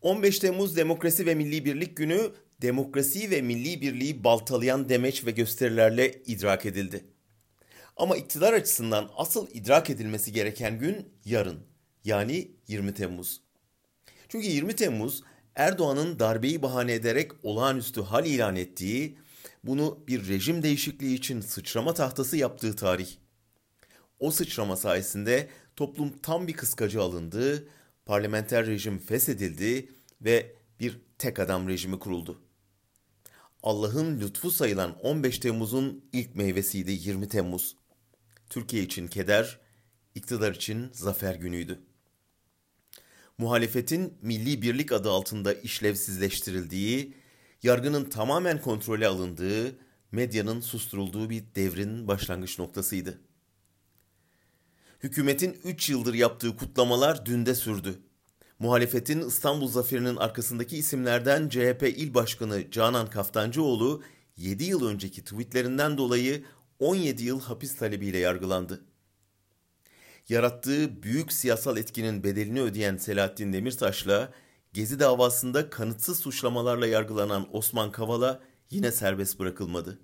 15 Temmuz Demokrasi ve Milli Birlik Günü demokrasi ve milli birliği baltalayan demeç ve gösterilerle idrak edildi. Ama iktidar açısından asıl idrak edilmesi gereken gün yarın yani 20 Temmuz. Çünkü 20 Temmuz Erdoğan'ın darbeyi bahane ederek olağanüstü hal ilan ettiği, bunu bir rejim değişikliği için sıçrama tahtası yaptığı tarih. O sıçrama sayesinde toplum tam bir kıskacı alındı, parlamenter rejim feshedildi ve bir tek adam rejimi kuruldu. Allah'ın lütfu sayılan 15 Temmuz'un ilk meyvesiydi 20 Temmuz. Türkiye için keder, iktidar için zafer günüydü. Muhalefetin milli birlik adı altında işlevsizleştirildiği, yargının tamamen kontrole alındığı, medyanın susturulduğu bir devrin başlangıç noktasıydı. Hükümetin 3 yıldır yaptığı kutlamalar dünde sürdü. Muhalefetin İstanbul zaferinin arkasındaki isimlerden CHP İl Başkanı Canan Kaftancıoğlu 7 yıl önceki tweetlerinden dolayı 17 yıl hapis talebiyle yargılandı. Yarattığı büyük siyasal etkinin bedelini ödeyen Selahattin Demirtaş'la Gezi davasında kanıtsız suçlamalarla yargılanan Osman Kavala yine serbest bırakılmadı.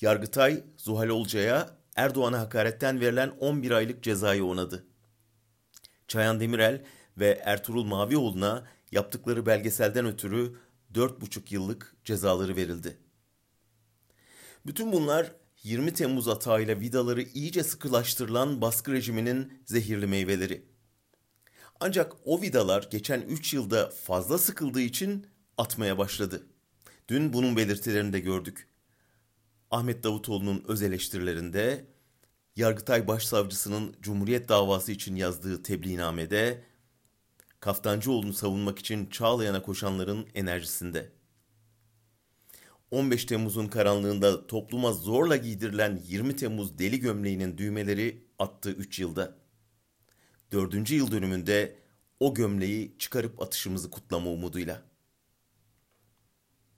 Yargıtay Zuhal Olcay'a Erdoğan'a hakaretten verilen 11 aylık cezayı onadı. Çayan Demirel ve Ertuğrul Mavioğlu'na yaptıkları belgeselden ötürü 4,5 yıllık cezaları verildi. Bütün bunlar 20 Temmuz atağıyla vidaları iyice sıkılaştırılan baskı rejiminin zehirli meyveleri. Ancak o vidalar geçen 3 yılda fazla sıkıldığı için atmaya başladı. Dün bunun belirtilerini de gördük. Ahmet Davutoğlu'nun öz eleştirilerinde, Yargıtay Başsavcısının Cumhuriyet davası için yazdığı tebliğnamede, Kaftancıoğlu'nu savunmak için Çağlayan'a koşanların enerjisinde. 15 Temmuz'un karanlığında topluma zorla giydirilen 20 Temmuz deli gömleğinin düğmeleri attı 3 yılda. 4. yıl dönümünde o gömleği çıkarıp atışımızı kutlama umuduyla.